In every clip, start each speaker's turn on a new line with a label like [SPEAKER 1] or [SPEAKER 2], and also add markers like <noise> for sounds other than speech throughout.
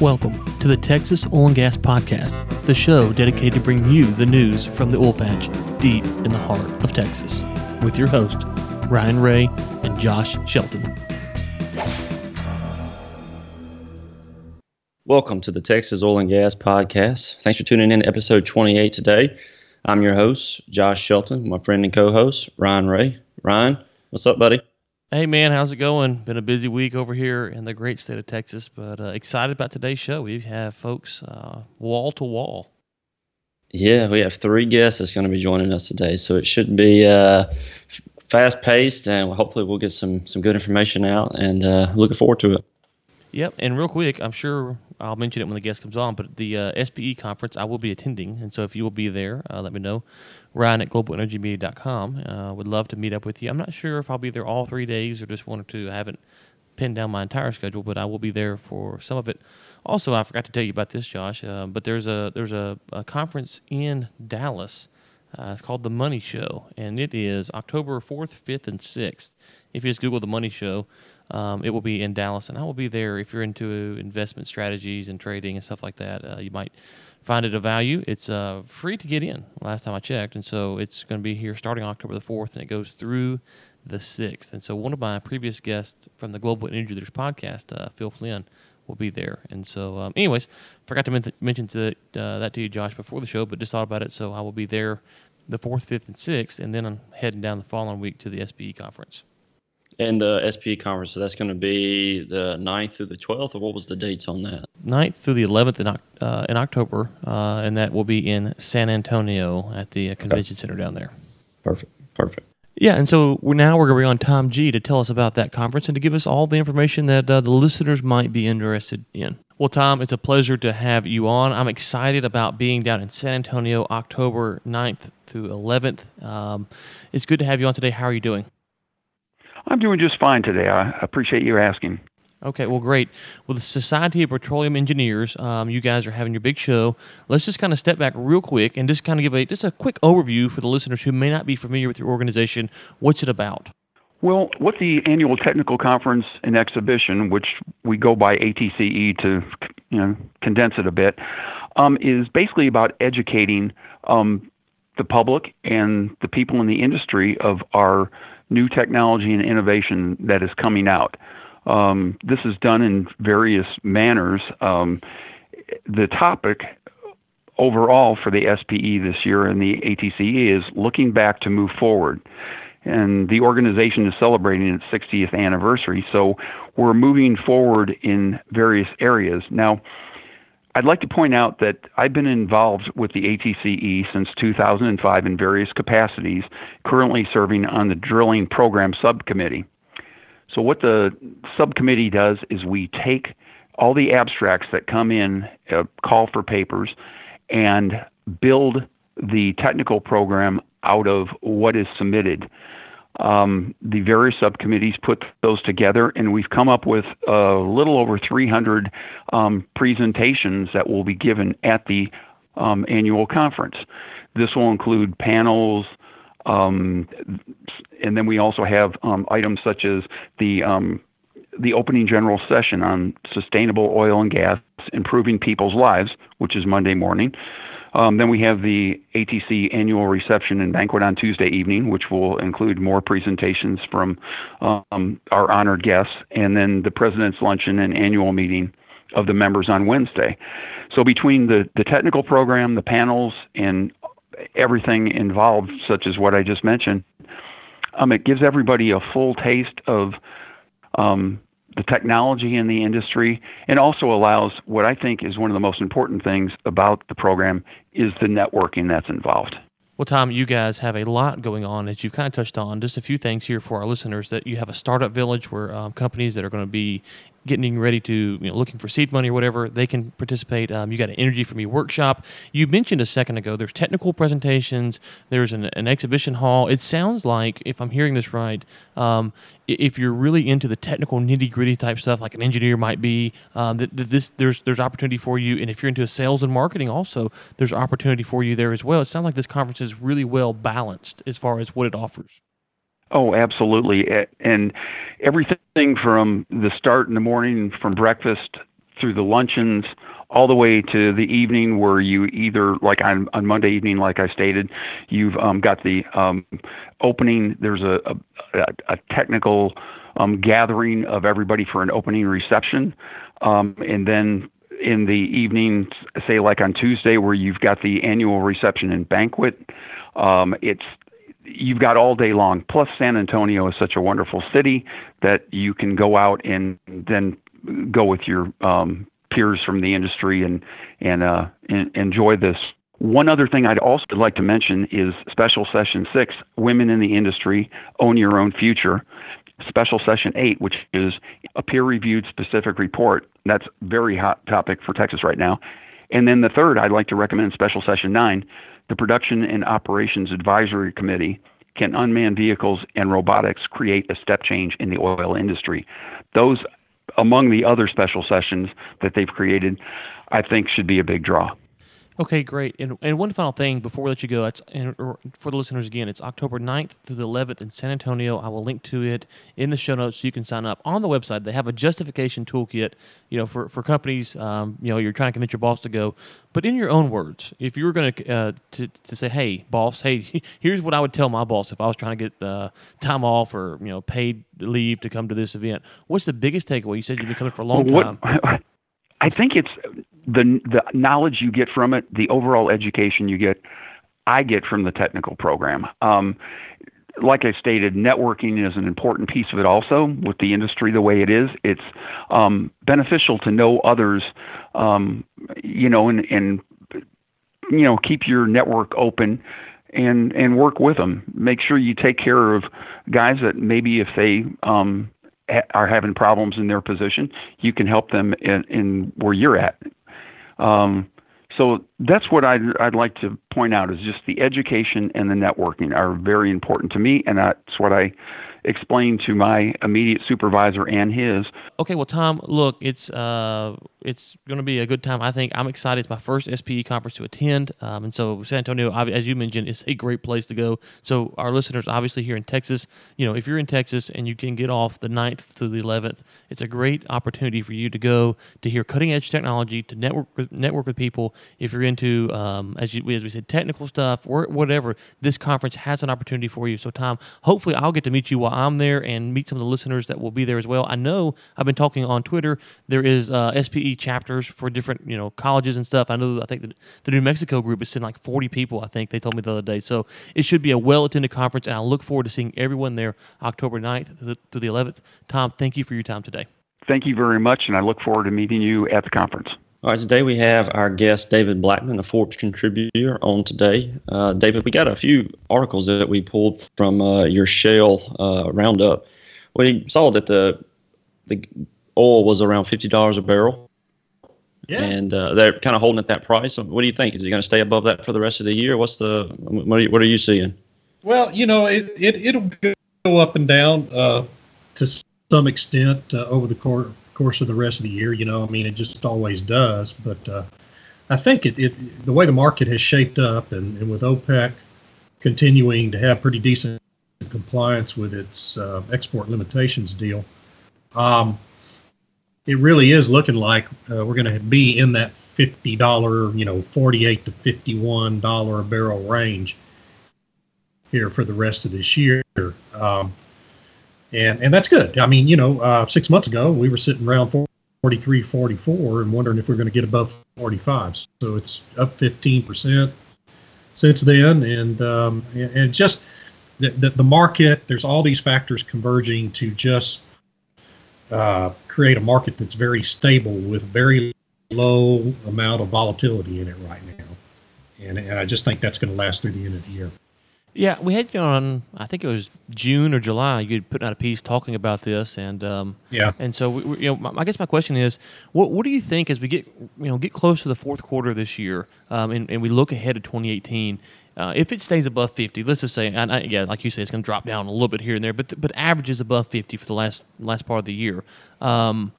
[SPEAKER 1] Welcome to the Texas Oil and Gas Podcast, the show dedicated to bring you the news from the oil patch deep in the heart of Texas, with your host, Ryan Ray and Josh Shelton.
[SPEAKER 2] Welcome to the Texas Oil and Gas Podcast. Thanks for tuning in to episode 28 today. I'm your host, Josh Shelton, my friend and co host, Ryan Ray. Ryan, what's up, buddy?
[SPEAKER 1] Hey, man, how's it going? Been a busy week over here in the great state of Texas, but uh, excited about today's show. We have folks uh, wall to wall.
[SPEAKER 2] Yeah, we have three guests that's going to be joining us today, so it should be uh, fast paced, and hopefully we'll get some some good information out. And uh, looking forward to it.
[SPEAKER 1] Yep, and real quick, I'm sure I'll mention it when the guest comes on, but the uh, SPE conference I will be attending, and so if you will be there, uh, let me know. Ryan at globalenergymedia.com. Uh, would love to meet up with you. I'm not sure if I'll be there all three days or just one or two. I haven't pinned down my entire schedule, but I will be there for some of it. Also, I forgot to tell you about this, Josh. Uh, but there's a there's a, a conference in Dallas. Uh, it's called the Money Show, and it is October 4th, 5th, and 6th. If you just Google the Money Show, um, it will be in Dallas, and I will be there. If you're into investment strategies and trading and stuff like that, uh, you might find it of value. It's uh, free to get in. Last time I checked, and so it's going to be here starting October the fourth, and it goes through the sixth. And so one of my previous guests from the Global Energy Leaders podcast, uh, Phil Flynn, will be there. And so, um, anyways, forgot to men- mention to, uh, that to you, Josh, before the show, but just thought about it. So I will be there the fourth, fifth, and sixth, and then I'm heading down the following week to the SPE conference.
[SPEAKER 2] And the SPE conference, so that's going to be the 9th through the 12th, or what was the dates on that?
[SPEAKER 1] 9th through the 11th in, uh, in October, uh, and that will be in San Antonio at the uh, convention okay. center down there.
[SPEAKER 2] Perfect. Perfect.
[SPEAKER 1] Yeah, and so we're now we're going to bring on Tom G to tell us about that conference and to give us all the information that uh, the listeners might be interested in. Well, Tom, it's a pleasure to have you on. I'm excited about being down in San Antonio October 9th through 11th. Um, it's good to have you on today. How are you doing?
[SPEAKER 3] I'm doing just fine today. I appreciate you asking.
[SPEAKER 1] Okay, well, great. Well, the Society of Petroleum Engineers, um, you guys are having your big show. Let's just kind of step back real quick and just kind of give a just a quick overview for the listeners who may not be familiar with your organization. What's it about?
[SPEAKER 3] Well, what the annual technical conference and exhibition, which we go by ATCE to you know condense it a bit, um, is basically about educating um, the public and the people in the industry of our new technology and innovation that is coming out. Um, this is done in various manners. Um, the topic overall for the SPE this year and the ATCE is looking back to move forward. And the organization is celebrating its 60th anniversary, so we're moving forward in various areas. Now, I'd like to point out that I've been involved with the ATCE since 2005 in various capacities, currently serving on the Drilling Program Subcommittee. So, what the subcommittee does is we take all the abstracts that come in, uh, call for papers, and build the technical program out of what is submitted. Um, the various subcommittees put those together, and we've come up with a little over 300 um, presentations that will be given at the um, annual conference. This will include panels, um, and then we also have um, items such as the um, the opening general session on sustainable oil and gas, improving people's lives, which is Monday morning. Um, then we have the ATC annual reception and banquet on Tuesday evening, which will include more presentations from um, our honored guests, and then the president's luncheon and annual meeting of the members on Wednesday. So between the, the technical program, the panels, and everything involved, such as what I just mentioned, um, it gives everybody a full taste of um, the technology in the industry and also allows what I think is one of the most important things about the program is the networking that's involved.
[SPEAKER 1] Well, Tom, you guys have a lot going on, as you've kind of touched on. Just a few things here for our listeners that you have a startup village where um, companies that are going to be getting ready to, you know, looking for seed money or whatever, they can participate. Um, you got an Energy4me workshop. You mentioned a second ago there's technical presentations, there's an, an exhibition hall. It sounds like, if I'm hearing this right, um, if you're really into the technical nitty gritty type stuff, like an engineer might be, um, that, that, this there's there's opportunity for you. And if you're into sales and marketing, also there's opportunity for you there as well. It sounds like this conference is really well balanced as far as what it offers.
[SPEAKER 3] Oh, absolutely. And everything from the start in the morning, from breakfast through the luncheons, all the way to the evening where you either like on, on Monday evening, like I stated, you've um, got the um, opening. There's a, a, a technical um, gathering of everybody for an opening reception, um, and then in the evening, say like on Tuesday, where you've got the annual reception and banquet. Um, it's you've got all day long. Plus, San Antonio is such a wonderful city that you can go out and then go with your um, peers from the industry and and, uh, and enjoy this. One other thing I'd also like to mention is Special Session 6, Women in the Industry, Own Your Own Future. Special Session 8, which is a peer reviewed specific report. That's very hot topic for Texas right now. And then the third, I'd like to recommend Special Session 9, the Production and Operations Advisory Committee. Can unmanned vehicles and robotics create a step change in the oil industry? Those, among the other special sessions that they've created, I think should be a big draw.
[SPEAKER 1] Okay, great. And, and one final thing before we let you go, it's and for the listeners again, it's October 9th through the 11th in San Antonio. I will link to it in the show notes so you can sign up. On the website, they have a justification toolkit, you know, for, for companies, um, you know, you're trying to convince your boss to go. But in your own words, if you were going to, uh, to to say, hey, boss, hey, <laughs> here's what I would tell my boss if I was trying to get uh, time off or, you know, paid leave to come to this event, what's the biggest takeaway? You said you've been coming for a long time. <laughs>
[SPEAKER 3] I think it's the the knowledge you get from it, the overall education you get, I get from the technical program. Um, like I stated, networking is an important piece of it also with the industry the way it is. It's um, beneficial to know others, um, you know, and, and, you know, keep your network open and, and work with them. Make sure you take care of guys that maybe if they, um, are having problems in their position, you can help them in, in where you're at. Um, so that's what I'd, I'd like to point out is just the education and the networking are very important to me, and that's what I explain to my immediate supervisor and his.
[SPEAKER 1] Okay, well, Tom, look, it's uh, it's going to be a good time. I think I'm excited. It's my first SPE conference to attend, um, and so San Antonio, as you mentioned, is a great place to go. So our listeners, obviously here in Texas, you know, if you're in Texas and you can get off the 9th through the 11th, it's a great opportunity for you to go to hear cutting edge technology, to network with, network with people. If you're into, um, as you as we said, technical stuff or whatever, this conference has an opportunity for you. So Tom, hopefully I'll get to meet you while I'm there and meet some of the listeners that will be there as well. I know I've been talking on Twitter. There is uh, SPE chapters for different you know colleges and stuff. I know I think the, the New Mexico group is sending like 40 people. I think they told me the other day. So it should be a well attended conference, and I look forward to seeing everyone there October 9th to the, to the 11th. Tom, thank you for your time today.
[SPEAKER 3] Thank you very much, and I look forward to meeting you at the conference.
[SPEAKER 2] All right, today we have our guest David Blackman, a Forbes contributor, on today. Uh, David, we got a few articles that we pulled from uh, your shale uh, roundup. We saw that the the oil was around fifty dollars a barrel.
[SPEAKER 4] Yeah.
[SPEAKER 2] And uh, they're kind of holding at that price. What do you think? Is it going to stay above that for the rest of the year? What's the what are you, what are you seeing?
[SPEAKER 4] Well, you know, it, it it'll go up and down uh, to some extent uh, over the course course of the rest of the year. You know, I mean, it just always does. But uh, I think it, it the way the market has shaped up, and, and with OPEC continuing to have pretty decent compliance with its uh, export limitations deal, um, it really is looking like uh, we're going to be in that fifty dollar, you know, forty-eight to fifty-one dollar a barrel range here for the rest of this year. Um, and and that's good. I mean, you know, uh, six months ago we were sitting around 43, 44, and wondering if we're going to get above 45. So it's up 15 percent since then, and um, and, and, just the, the, the market. There's all these factors converging to just uh, create a market that's very stable with very low amount of volatility in it right now, and and I just think that's going to last through the end of the year.
[SPEAKER 1] Yeah, we had you on. I think it was June or July. You put out a piece talking about this, and um,
[SPEAKER 4] yeah,
[SPEAKER 1] and so we, you know, I guess my question is, what what do you think as we get you know get close to the fourth quarter of this year, um, and, and we look ahead to 2018? Uh, if it stays above 50, let's just say, and I, yeah, like you say, it's going to drop down a little bit here and there, but but averages above 50 for the last last part of the year. Um,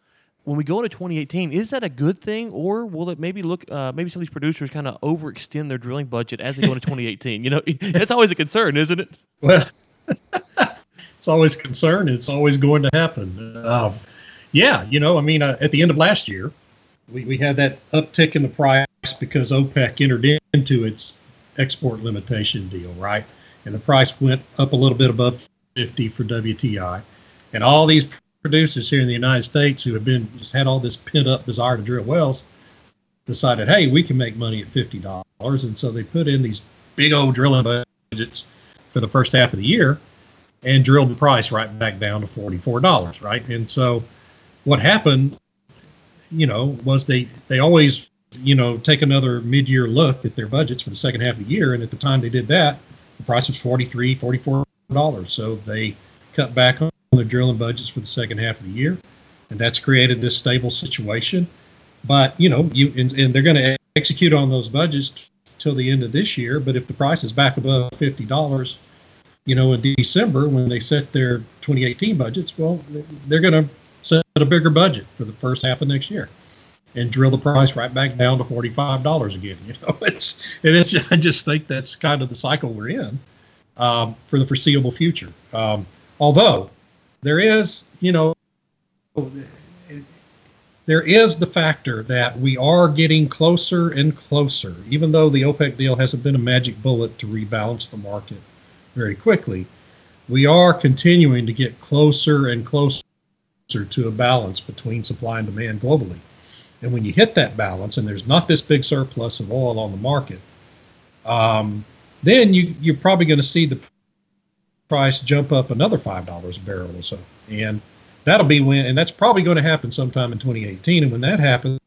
[SPEAKER 1] when we go into 2018, is that a good thing, or will it maybe look uh, maybe some of these producers kind of overextend their drilling budget as they go into 2018? You know, <laughs> that's always a concern, isn't it?
[SPEAKER 4] Well, <laughs> it's always a concern. It's always going to happen. Um, yeah, you know, I mean, uh, at the end of last year, we, we had that uptick in the price because OPEC entered into its export limitation deal, right? And the price went up a little bit above 50 for WTI. And all these producers here in the United States who have been just had all this pent up desire to drill wells decided, hey, we can make money at fifty dollars, and so they put in these big old drilling budgets for the first half of the year and drilled the price right back down to forty four dollars, right? And so what happened, you know, was they they always you know take another mid year look at their budgets for the second half of the year, and at the time they did that, the price was 43 44 dollars, so they cut back their drilling budgets for the second half of the year, and that's created this stable situation. But you know, you and, and they're going to execute on those budgets till the end of this year. But if the price is back above fifty dollars, you know, in December when they set their 2018 budgets, well, they're going to set a bigger budget for the first half of next year and drill the price right back down to forty-five dollars again. <laughs> You know, it's and it's. I just think that's kind of the cycle we're in um, for the foreseeable future. Um, although there is, you know, there is the factor that we are getting closer and closer, even though the OPEC deal hasn't been a magic bullet to rebalance the market very quickly. We are continuing to get closer and closer to a balance between supply and demand globally. And when you hit that balance and there's not this big surplus of oil on the market, um, then you, you're probably going to see the price jump up another five dollars a barrel or so, and that'll be when, and that's probably going to happen sometime in 2018. And when that happens,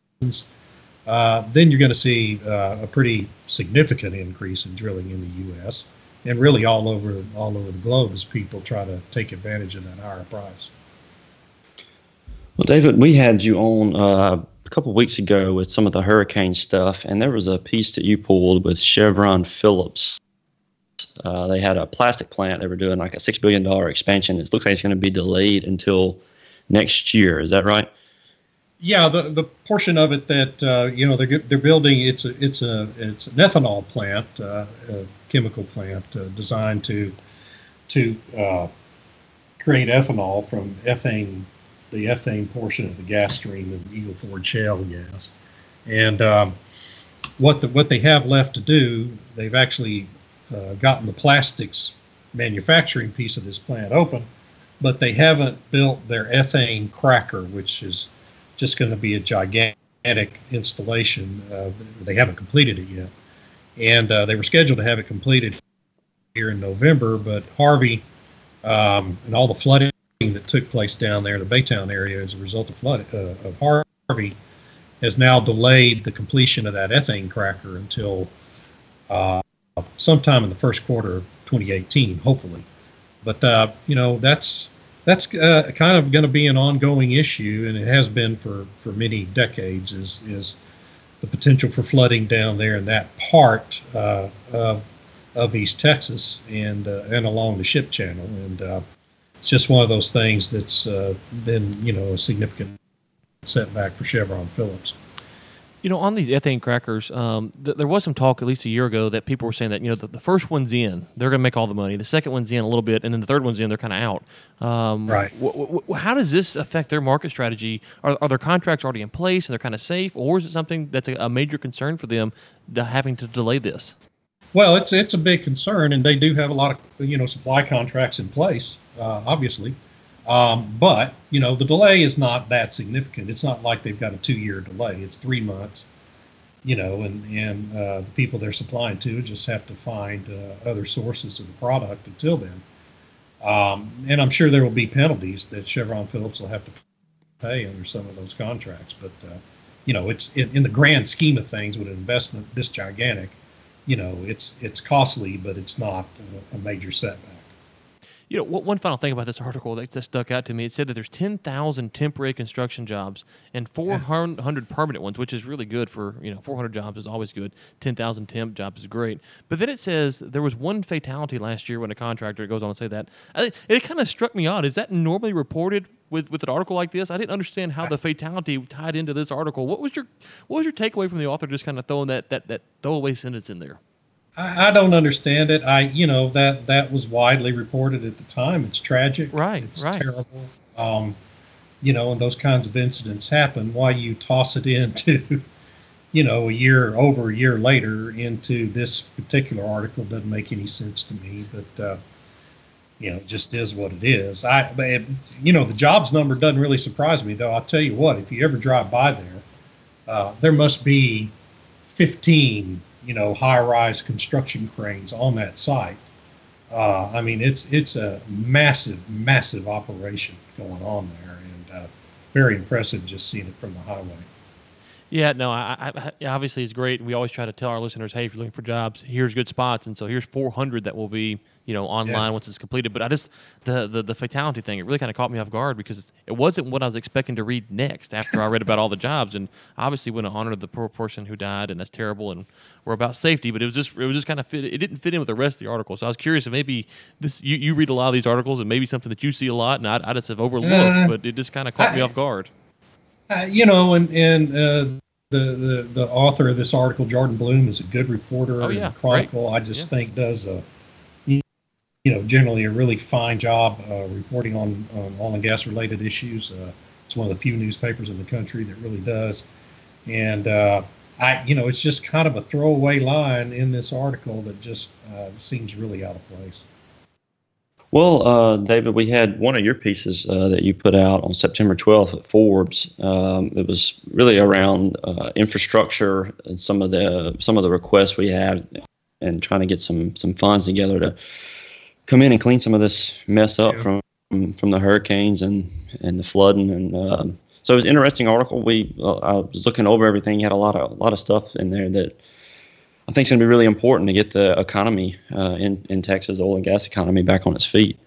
[SPEAKER 4] uh, then you're going to see uh, a pretty significant increase in drilling in the U.S. and really all over all over the globe as people try to take advantage of that higher price.
[SPEAKER 2] Well, David, we had you on uh, a couple weeks ago with some of the hurricane stuff, and there was a piece that you pulled with Chevron Phillips uh, they had a plastic plant. They were doing like a six billion dollar expansion. It looks like it's going to be delayed until next year. Is that right?
[SPEAKER 4] Yeah, the, the portion of it that uh, you know they're they're building it's a it's a it's an ethanol plant, uh, a chemical plant uh, designed to to uh, create ethanol from ethane, the ethane portion of the gas stream of the Eagle Ford shale gas, and um, what the what they have left to do, they've actually uh, gotten the plastics manufacturing piece of this plant open, but they haven't built their ethane cracker, which is just going to be a gigantic installation. Uh, they haven't completed it yet, and uh, they were scheduled to have it completed here in November, but Harvey um, and all the flooding that took place down there in the Baytown area as a result of flood uh, of Harvey has now delayed the completion of that ethane cracker until uh, sometime in the first quarter of 2018, hopefully. But uh, you know that's that's uh, kind of going to be an ongoing issue, and it has been for for many decades. Is is the potential for flooding down there in that part uh, of of East Texas and uh, and along the ship channel, and uh, it's just one of those things that's uh, been you know a significant setback for Chevron Phillips.
[SPEAKER 1] You know, on these ethane crackers, um, th- there was some talk at least a year ago that people were saying that you know the, the first one's in, they're going to make all the money. The second one's in a little bit, and then the third one's in, they're kind of out. Um,
[SPEAKER 4] right.
[SPEAKER 1] W- w- how does this affect their market strategy? Are, are their contracts already in place and they're kind of safe, or is it something that's a, a major concern for them to having to delay this?
[SPEAKER 4] Well, it's it's a big concern, and they do have a lot of you know supply contracts in place, uh, obviously. Um, but you know the delay is not that significant. It's not like they've got a two-year delay. It's three months. You know, and and uh, the people they're supplying to just have to find uh, other sources of the product until then. Um, and I'm sure there will be penalties that Chevron Phillips will have to pay under some of those contracts. But uh, you know, it's in, in the grand scheme of things with an investment this gigantic, you know, it's it's costly, but it's not a, a major setback.
[SPEAKER 1] You know, one final thing about this article that just stuck out to me, it said that there's 10,000 temporary construction jobs and 400 permanent ones, which is really good for, you know, 400 jobs is always good. 10,000 temp jobs is great. But then it says there was one fatality last year when a contractor, goes on to say that. I, it kind of struck me odd. Is that normally reported with, with an article like this? I didn't understand how the fatality tied into this article. What was your what was your takeaway from the author just kind of throwing that, that, that throwaway sentence in there?
[SPEAKER 4] I, I, don't understand it. I, you know, that that was widely reported at the time. It's tragic.
[SPEAKER 1] Right.
[SPEAKER 4] It's
[SPEAKER 1] right.
[SPEAKER 4] terrible. Um, you know, and those kinds of incidents happen, why you toss it into, <laughs> you know, a year over a year later into this particular article doesn't make any sense to me. But uh, you know, it just is what it is. I, but, you know, the jobs number doesn't really surprise me, though. I'll tell you what, if you ever drive by there, uh, there must be 15, you know, high-rise construction cranes on that site. Uh, I mean, it's it's a massive, massive operation going on there, and uh, very impressive just seeing it from the highway.
[SPEAKER 1] Yeah, no, I, I, obviously it's great. We always try to tell our listeners, hey, if you're looking for jobs, here's good spots, and so here's 400 that will be you know online yeah. once it's completed. But I just the, the the fatality thing it really kind of caught me off guard because it wasn't what I was expecting to read next after I read about all the jobs and obviously want to honor the poor person who died and that's terrible and we're about safety. But it was just it was just kind of fit. It didn't fit in with the rest of the article. So I was curious if maybe this you, you read a lot of these articles and maybe something that you see a lot and I, I just have overlooked, uh, but it just kind of caught I, me off guard.
[SPEAKER 4] Uh, you know, and and uh, the, the the author of this article, Jordan Blum, is a good reporter.
[SPEAKER 1] Oh yeah,
[SPEAKER 4] Chronicle. Great. I just yeah. think does a you know, generally a really fine job uh, reporting on, on oil and gas related issues. Uh, it's one of the few newspapers in the country that really does. And uh, I, you know, it's just kind of a throwaway line in this article that just uh, seems really out of place.
[SPEAKER 2] Well, uh, David, we had one of your pieces uh, that you put out on September 12th at Forbes. Um, it was really around infrastructure and some of the some of the requests we had, and trying to get some some funds together to come in and clean some of this mess up yeah. from from the hurricanes and and the flooding and um, so it was an interesting article. We uh, I was looking over everything. You had a lot of a lot of stuff in there that I think is going to be really important to get the economy uh, in in Texas, oil and gas economy, back on its feet.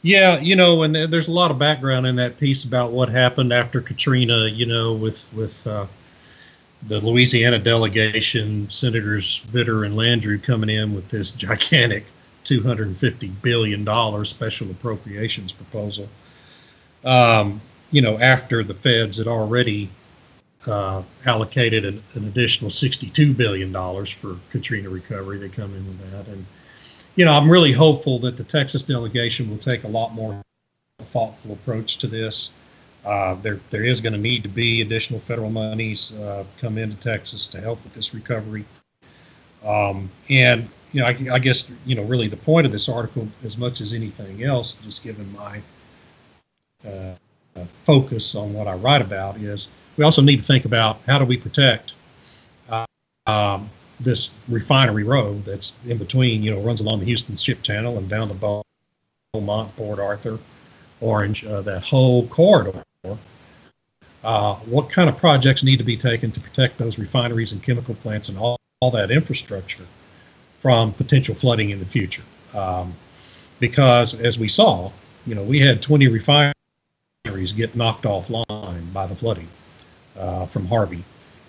[SPEAKER 4] Yeah, you know, and there's a lot of background in that piece about what happened after Katrina. You know, with with uh, the Louisiana delegation, Senators Vitter and Landrieu coming in with this gigantic 250 billion dollars special appropriations proposal. Um, you know, after the feds had already uh, allocated an, an, additional 62 billion dollars for Katrina recovery, they come in with that, and you know, I'm really hopeful that the Texas delegation will take a lot more thoughtful approach to this. Uh, there, there is going to need to be additional federal monies uh, come into Texas to help with this recovery. Um, and you know, I, I, guess you know, really the point of this article, as much as anything else, just given my uh, uh, focus on what I write about, is we also need to think about how do we protect uh, um, this refinery road that's in between, you know, runs along the Houston Ship Channel and down to Beaumont, Port Arthur, Orange, uh, that whole corridor. Uh, what kind of projects need to be taken to protect those refineries and chemical plants and all, all that infrastructure? From potential flooding in the future. Um, because as we saw, you know, we had 20 refineries get knocked offline by the flooding uh, from Harvey.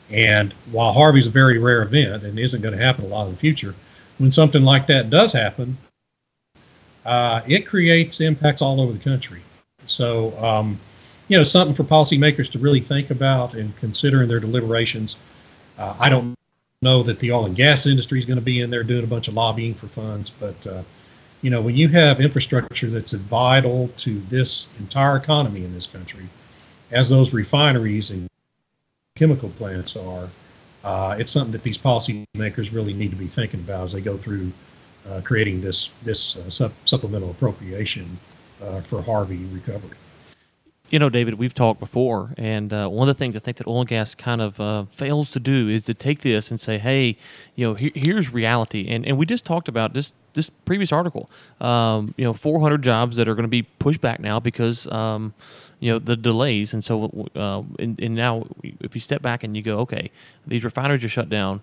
[SPEAKER 4] And while Harvey's a very rare event and isn't going to happen a lot in the future, when something like that does happen, uh, it creates impacts all over the country. So, um, you know, something for policymakers to really think about and consider in their deliberations. Uh, I don't know that the oil and gas industry is going to be in there doing a bunch of lobbying for funds, but uh, you know, when you have infrastructure that's vital to this entire economy in this country, as those refineries and chemical plants are, uh, it's something that these policymakers really need to be thinking about as they go through uh, creating this this uh, sup- supplemental appropriation uh, for Harvey recovery.
[SPEAKER 1] You know, David, we've talked before, and uh, one of the things I think that oil and gas kind of uh, fails to do is to take this and say, "Hey, you know, here, here's reality." And and we just talked about this this previous article. Um, you know, 400 jobs that are going to be pushed back now because um, you know the delays. And so, uh, and, and now, if you step back and you go, "Okay, these refineries are shut down."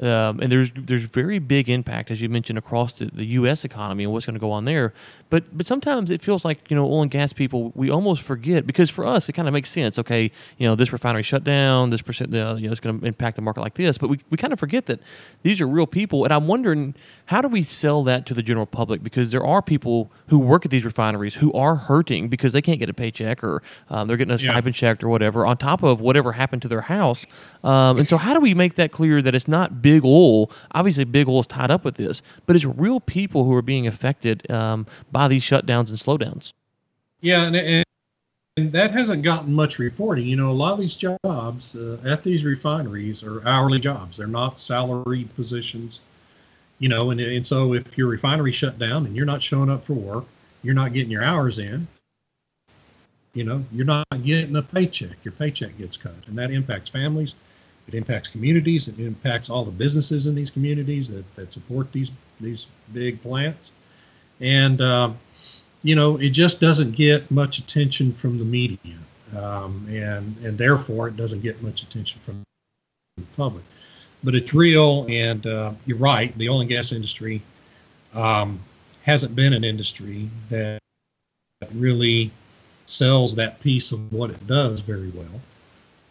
[SPEAKER 1] Um, and there's there's very big impact, as you mentioned, across the, the U.S. economy and what's going to go on there. But but sometimes it feels like you know oil and gas people we almost forget because for us it kind of makes sense. Okay, you know this refinery shut down, this percent uh, you know it's going to impact the market like this. But we, we kind of forget that these are real people, and I'm wondering how do we sell that to the general public because there are people who work at these refineries who are hurting because they can't get a paycheck or um, they're getting a stipend yeah. check or whatever on top of whatever happened to their house. Um, and so how do we make that clear that it's not big oil. Obviously, big oil is tied up with this, but it's real people who are being affected um, by these shutdowns and slowdowns.
[SPEAKER 4] Yeah, and, and, that hasn't gotten much reporting. You know, a lot of these jobs uh, at these refineries are hourly jobs. They're not salaried positions. You know, and, and so if your refinery shut down and you're not showing up for work, you're not getting your hours in. You know, you're not getting a paycheck. Your paycheck gets cut, and that impacts families. It impacts communities. It impacts all the businesses in these communities that, that support these these big plants. And um, you know, it just doesn't get much attention from the media, um, and and therefore it doesn't get much attention from the public. But it's real, and uh, you're right. The oil and gas industry um, hasn't been an industry that really sells that piece of what it does very well.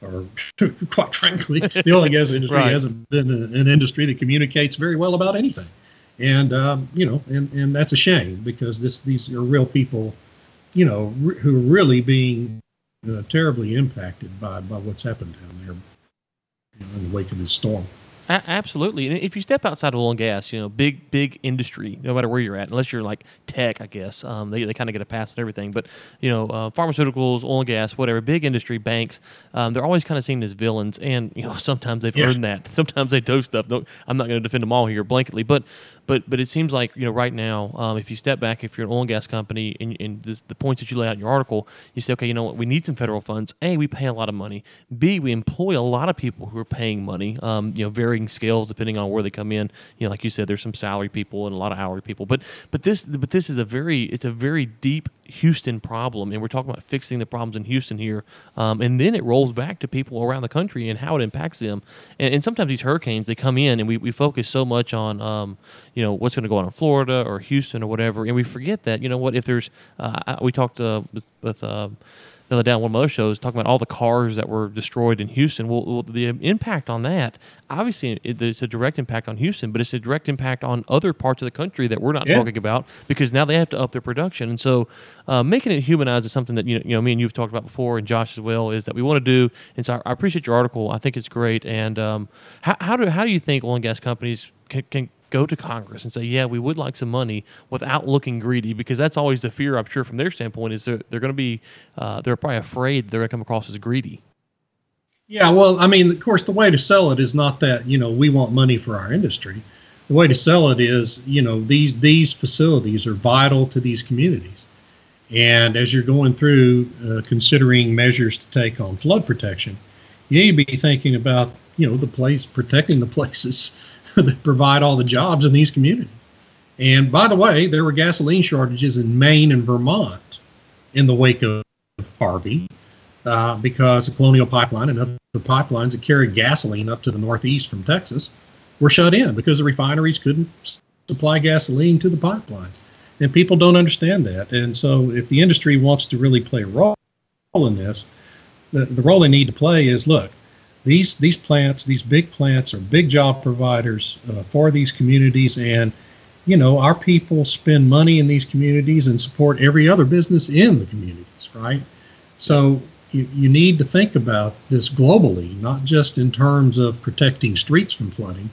[SPEAKER 4] Or, <laughs> quite frankly, the oil and gas industry right. hasn't been an industry that communicates very well about anything and um, you know, and and that's a shame because this these are real people, you know, who are really being uh, terribly impacted by by what's happened down there you know, in the wake of this storm.
[SPEAKER 1] A- absolutely. And if you step outside of oil and gas, you know, big, big industry, no matter where you're at, unless you're like tech, I guess, um, they, they kind of get a pass on everything. But, you know, uh, pharmaceuticals, oil and gas, whatever, big industry, banks, um, they're always kind of seen as villains. And, you know, <laughs> sometimes they've yeah. earned that. Sometimes they do stuff. Don't, I'm not going to defend them all here blanketly. But, but but it seems like you know right now, um, if you step back, if you're an oil and gas company, and, and this, the points that you lay out in your article, you say, okay, you know what, we need some federal funds. A, we pay a lot of money. B, we employ a lot of people who are paying money. Um, you know, varying scales depending on where they come in. You know, like you said, there's some salary people and a lot of hourly people. But but this but this is a very it's a very deep Houston problem, and we're talking about fixing the problems in Houston here, um, and then it rolls back to people around the country and how it impacts them. And, and sometimes these hurricanes they come in, and we, we focus so much on um, you know what's going to go on in Florida or Houston or whatever, and we forget that you know what if there's uh, we talked uh, with, with uh, the other day on one of my other shows talking about all the cars that were destroyed in Houston. Well, well the impact on that, obviously, it, it's a direct impact on Houston, but it's a direct impact on other parts of the country that we're not yeah. talking about because now they have to up their production. And so, uh, making it humanized is something that you know, you know, me and you've talked about before, and Josh as well, is that we want to do. And so, I, I appreciate your article. I think it's great. And um, how, how do how do you think oil and gas companies can, can go to Congress and say, yeah, we would like some money without looking greedy, because that's always the fear, I'm sure, from their standpoint, is they're, they're going to be, uh, they're probably afraid they're going to come across as greedy.
[SPEAKER 4] Yeah, well, I mean, of course, the way to sell it is not that, you know, we want money for our industry. The way to sell it is, you know, these these facilities are vital to these communities. And as you're going through uh, considering measures to take on flood protection, you need to be thinking about, you know, the place protecting the places <laughs> that provide all the jobs in these communities. And by the way, there were gasoline shortages in Maine and Vermont in the wake of Harvey uh, because the Colonial Pipeline and other pipelines that carry gasoline up to the Northeast from Texas were shut in because the refineries couldn't supply gasoline to the pipelines. And people don't understand that. And so, if the industry wants to really play a role in this, the, the role they need to play is look, these these plants, these big plants, are big job providers uh, for these communities, and you know our people spend money in these communities and support every other business in the communities, right? So you, you need to think about this globally, not just in terms of protecting streets from flooding,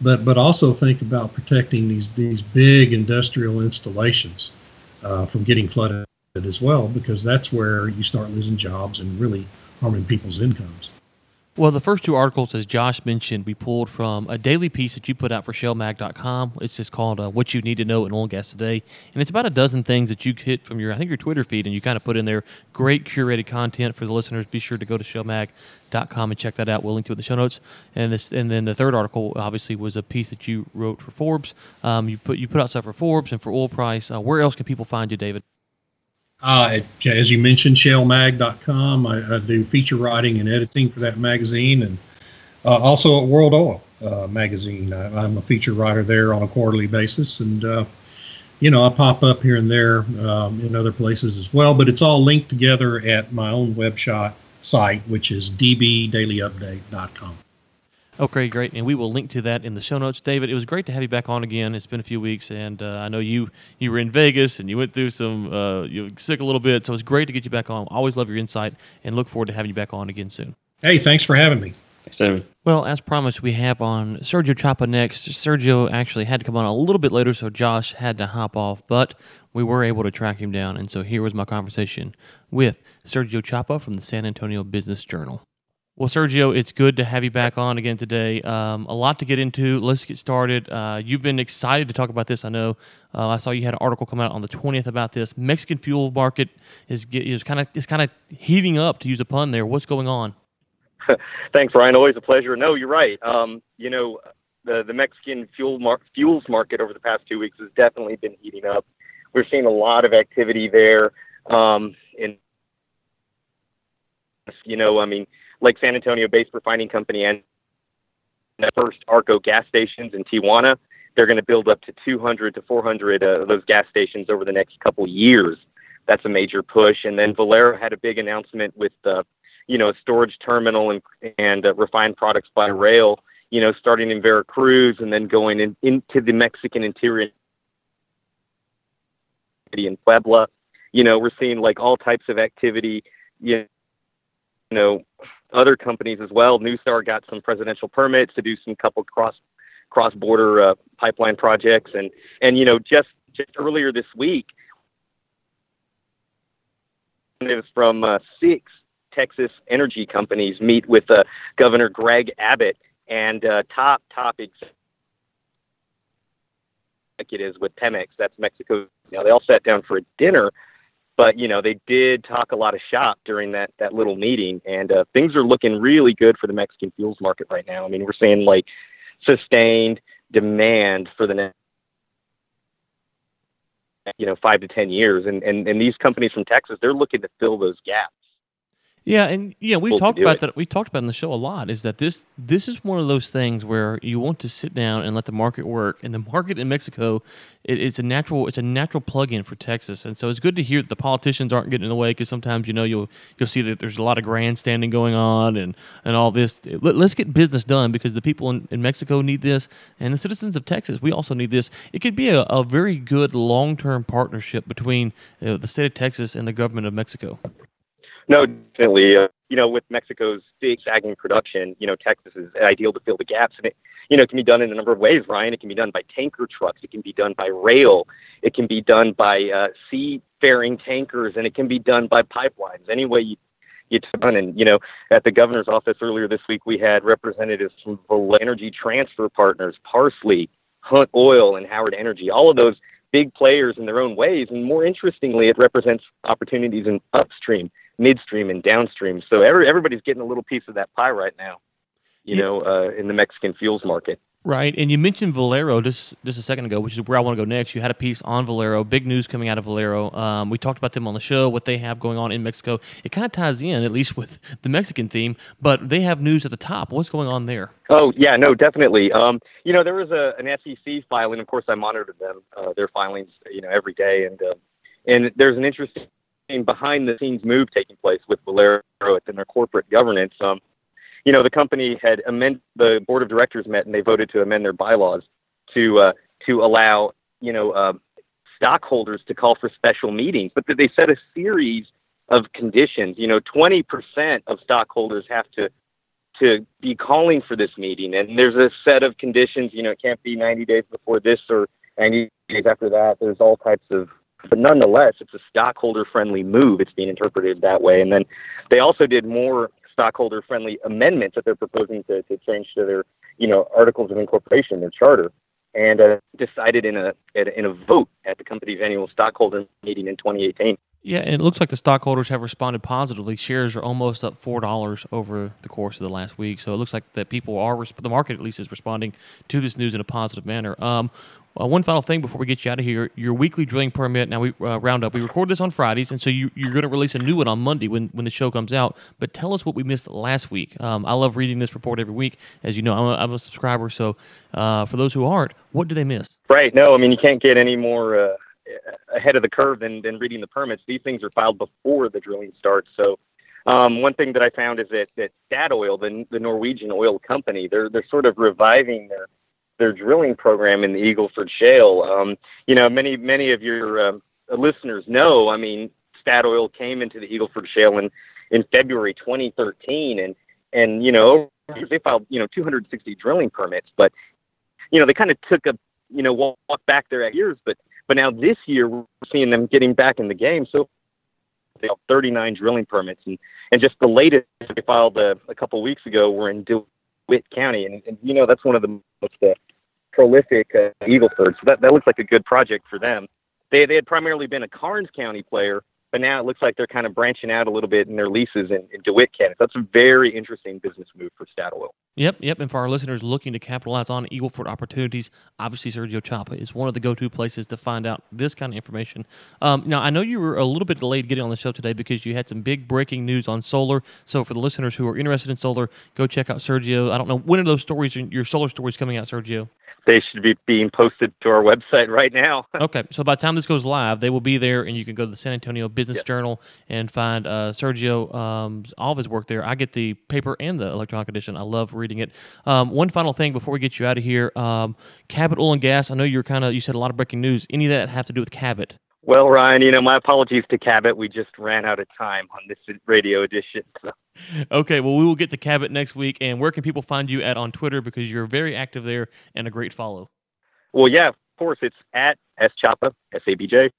[SPEAKER 4] but but also think about protecting these these big industrial installations uh, from getting flooded as well, because that's where you start losing jobs and really harming people's incomes.
[SPEAKER 1] Well, the first two articles, as Josh mentioned, we pulled from a daily piece that you put out for shalemag.com. It's just called uh, What You Need to Know in Oil and Gas Today. And it's about a dozen things that you hit from your, I think, your Twitter feed, and you kind of put in there great curated content for the listeners. Be sure to go to shalemag.com and check that out. We'll link to it in the show notes. And this, and then the third article, obviously, was a piece that you wrote for Forbes. Um, you put you put out stuff for Forbes and for Oil Price. Uh, where else can people find you, David?
[SPEAKER 4] Uh, as you mentioned, shalemag.com. I, I, do feature writing and editing for that magazine, and uh, also at World Oil uh, magazine. I, am a feature writer there on a quarterly basis, and uh, you know I pop up here and there um, in other places as well. But it's all linked together at my own web shot site, which is dbdailyupdate.com.
[SPEAKER 1] Okay, great. And we will link to that in the show notes. David, it was great to have you back on again. It's been a few weeks, and uh, I know you you were in Vegas and you went through some, uh, you were sick a little bit. So it's great to get you back on. Always love your insight and look forward to having you back on again soon.
[SPEAKER 4] Hey, thanks for having me.
[SPEAKER 2] Thanks, David.
[SPEAKER 1] Well, as promised, we have on Sergio Chapa next. Sergio actually had to come on a little bit later, so Josh had to hop off, but we were able to track him down. And so here was my conversation with Sergio Chapa from the San Antonio Business Journal. Well, Sergio, it's good to have you back on again today. Um, a lot to get into. Let's get started. Uh, you've been excited to talk about this. I know. Uh, I saw you had an article come out on the twentieth about this. Mexican fuel market is is kind of is kind of heating up, to use a pun. There, what's going on? <laughs>
[SPEAKER 5] Thanks, Ryan. Always a pleasure. No, you're right. Um, you know, the the Mexican fuel mar- fuels market over the past two weeks has definitely been heating up. We're seeing a lot of activity there. Um, in you know, I mean, like San Antonio based refining company and the first Arco gas stations in Tijuana. They're going to build up to 200 to 400 uh, of those gas stations over the next couple years. That's a major push. And then Valero had a big announcement with the, you know, storage terminal and and uh, refined products by rail. You know, starting in Veracruz and then going in, into the Mexican interior in Puebla. You know, we're seeing like all types of activity. You know, other companies as well. NuStar got some presidential permits to do some couple cross cross border uh, pipeline projects, and and you know, just just earlier this week, from uh, six Texas energy companies meet with uh, Governor Greg Abbott and uh, top top executives with Pemex. That's Mexico. Now they all sat down for a dinner, but you know they did talk a lot of shop during that that little meeting, and uh, things are looking really good for the Mexican fuels market right now. I mean, we're seeing like sustained demand for the next you know five to ten years and, and and these companies from texas they're looking to fill those gaps
[SPEAKER 1] yeah, and yeah, we talked about it. that. We talked about in the show a lot. Is that this this is one of those things where you want to sit down and let the market work, and the <laughs> market in Mexico, it, it's a natural it's a natural plug-in for Texas, and so it's good to hear that the politicians aren't getting in the way because sometimes you know you'll you'll see that there's a lot of grandstanding going on and and all this. Let, us get business done because the people in, in Mexico need this, and the citizens of Texas we also need this. It could be a, a very good long-term partnership between uh, the state of Texas and the government of Mexico.
[SPEAKER 5] No, definitely. Uh, you know, with Mexico's big sagging production, you know, Texas is ideal to fill the gaps, and it, you know, it can be done in a number of ways. Ryan, it can be done by tanker trucks, it can be done by rail, it can be done by uh, seafaring tankers, and it can be done by pipelines. Any way you you done. And you know, at the governor's office earlier this week, we had representatives from the Energy Transfer Partners, Parsley, Hunt Oil, and Howard Energy. All of those big players in their own ways. And more interestingly, it represents opportunities in upstream midstream and downstream. So every, everybody's getting a little piece of that pie right now, you yeah. know, uh, in the Mexican fuels market.
[SPEAKER 1] Right, and you mentioned Valero just just a second ago, which is where I want to go next. You had a piece on Valero, big news coming out of Valero. Um, we talked about them on the show, what they have going on in Mexico. It kind of ties in, at least with the Mexican theme, but they have news at the top. What's going on there?
[SPEAKER 5] Oh yeah, no, definitely. Um, you know, there was a an SEC filing. Of course, I monitored them, uh, their filings, you know, every day, and uh, and there's an interesting behind the scenes move taking place with Valero and their corporate governance. Um, you know, the company had amended the board of directors met and they voted to amend their bylaws to uh, to allow you know uh, stockholders to call for special meetings, but they set a series of conditions. You know, 20% of stockholders have to to be calling for this meeting, and there's a set of conditions. You know, it can't be 90 days before this or 90 days after that. There's all types of but nonetheless, it's a stockholder friendly move. It's being interpreted that way. And then they also did more stockholder friendly amendments that they're proposing to, to change to their, you know, articles of incorporation, their charter, and uh, decided in a in a vote at the company's annual stockholder meeting in 2018.
[SPEAKER 1] Yeah, and it looks like the stockholders have responded positively. Shares are almost up four dollars over the course of the last week, so it looks like that people are the market at least is responding to this news in a positive manner. Um, uh, one final thing before we get you out of here: your weekly drilling permit. Now we uh, round up. We record this on Fridays, and so you, are going to release a new one on Monday when, when the show comes out. But tell us what we missed last week. Um, I love reading this report every week, as you know. I'm a, I'm a subscriber, so uh, for those who aren't, what do they miss?
[SPEAKER 5] Right. No, I mean you can't get any more uh, ahead of the curve than, than reading the permits. These things are filed before the drilling starts. So um, one thing that I found is that, that Statoil, the, the Norwegian oil company, they're, they're sort of reviving their, their drilling program in the Eagleford Shale. Um, you know, many, many of your um, listeners know, I mean, Statoil came into the Eagleford Shale in, in February 2013 and, and, you know, they filed you know 260 drilling permits, but you know they kind of took a you know walk, walk back their years, but but now this year we're seeing them getting back in the game. So they have 39 drilling permits, and and just the latest they filed a, a couple weeks ago were in DeWitt County, and, and you know that's one of the most uh, prolific uh, Eagleford. So that that looks like a good project for them. They they had primarily been a Karnes County player, but now it looks like they're kind of branching out a little bit in their leases in, in DeWitt County. That's a very interesting business move for Statoil.
[SPEAKER 1] Yep, yep. And for our listeners looking to capitalize on Eagleford opportunities, obviously Sergio Chapa is one of the go-to places to find out this kind of information. Um, now, I know you were a little bit delayed getting on the show today because you had some big breaking news on solar. So for the listeners who are interested in solar, go check out Sergio. I don't know when are those stories, your solar stories, coming out, Sergio?
[SPEAKER 5] They should be being posted to our website right now. <laughs>
[SPEAKER 1] okay, so by the time this goes live, they will be there, and you can go to the San Antonio Business yep. Journal and find uh, Sergio um, all of his work there. I get the paper and the electronic edition. I love reading it. Um, one final thing before we get you out of here, um, Cabot Oil and Gas. I know you're kind of you said a lot of breaking news. Any of that have to do with Cabot?
[SPEAKER 5] Well, Ryan, you know, my apologies to Cabot. We just ran out of time on this radio edition. So.
[SPEAKER 1] Okay, well, we will get to Cabot next week. And where can people find you at on Twitter? Because you're very active there and a great follow.
[SPEAKER 5] Well, yeah, of course. It's at S S A B J.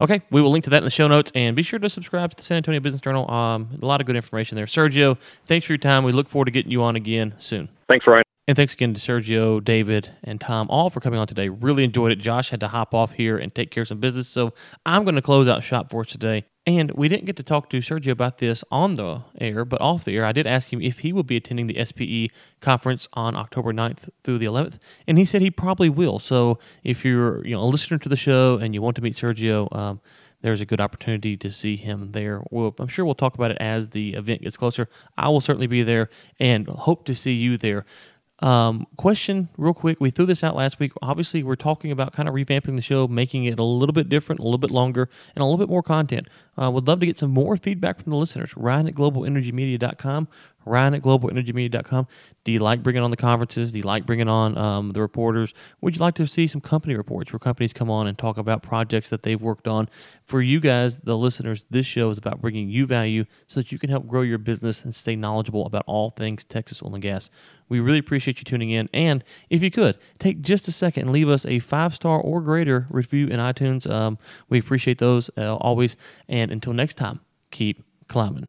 [SPEAKER 1] Okay, we will link to that in the show notes, and be sure to subscribe to the San Antonio Business Journal. Um, a lot of good information there. Sergio, thanks for your time. We look forward to getting you on again soon.
[SPEAKER 5] Thanks, Ryan.
[SPEAKER 1] And thanks again to Sergio, David, and Tom, all for coming on today. Really enjoyed it. Josh had to hop off here and take care of some business, so I'm going to close out shop for us today. And we didn't get to talk to Sergio about this on the air, but off the air, I did ask him if he will be attending the SPE conference on October 9th through the 11th, and he said he probably will. So if you're you know a listener to the show and you want to meet Sergio, um, there's a good opportunity to see him there. We'll, I'm sure we'll talk about it as the event gets closer. I will certainly be there and hope to see you there. Um, question, real quick. We threw this out last week. Obviously, we're talking about kind of revamping the show, making it a little bit different, a little bit longer, and a little bit more content. Uh, would love to get some more feedback from the listeners. Ryan at globalenergymedia.com. Ryan at globalenergymedia.com. Do you like bringing on the conferences? Do you like bringing on um, the reporters? Would you like to see some company reports where companies come on and talk about projects that they've worked on? For you guys, the listeners, this show is about bringing you value so that you can help grow your business and stay knowledgeable about all things Texas oil and gas. We really appreciate you tuning in. And if you could, take just a second and leave us a five star or greater review in iTunes. Um, we appreciate those uh, always. And until next time, keep climbing.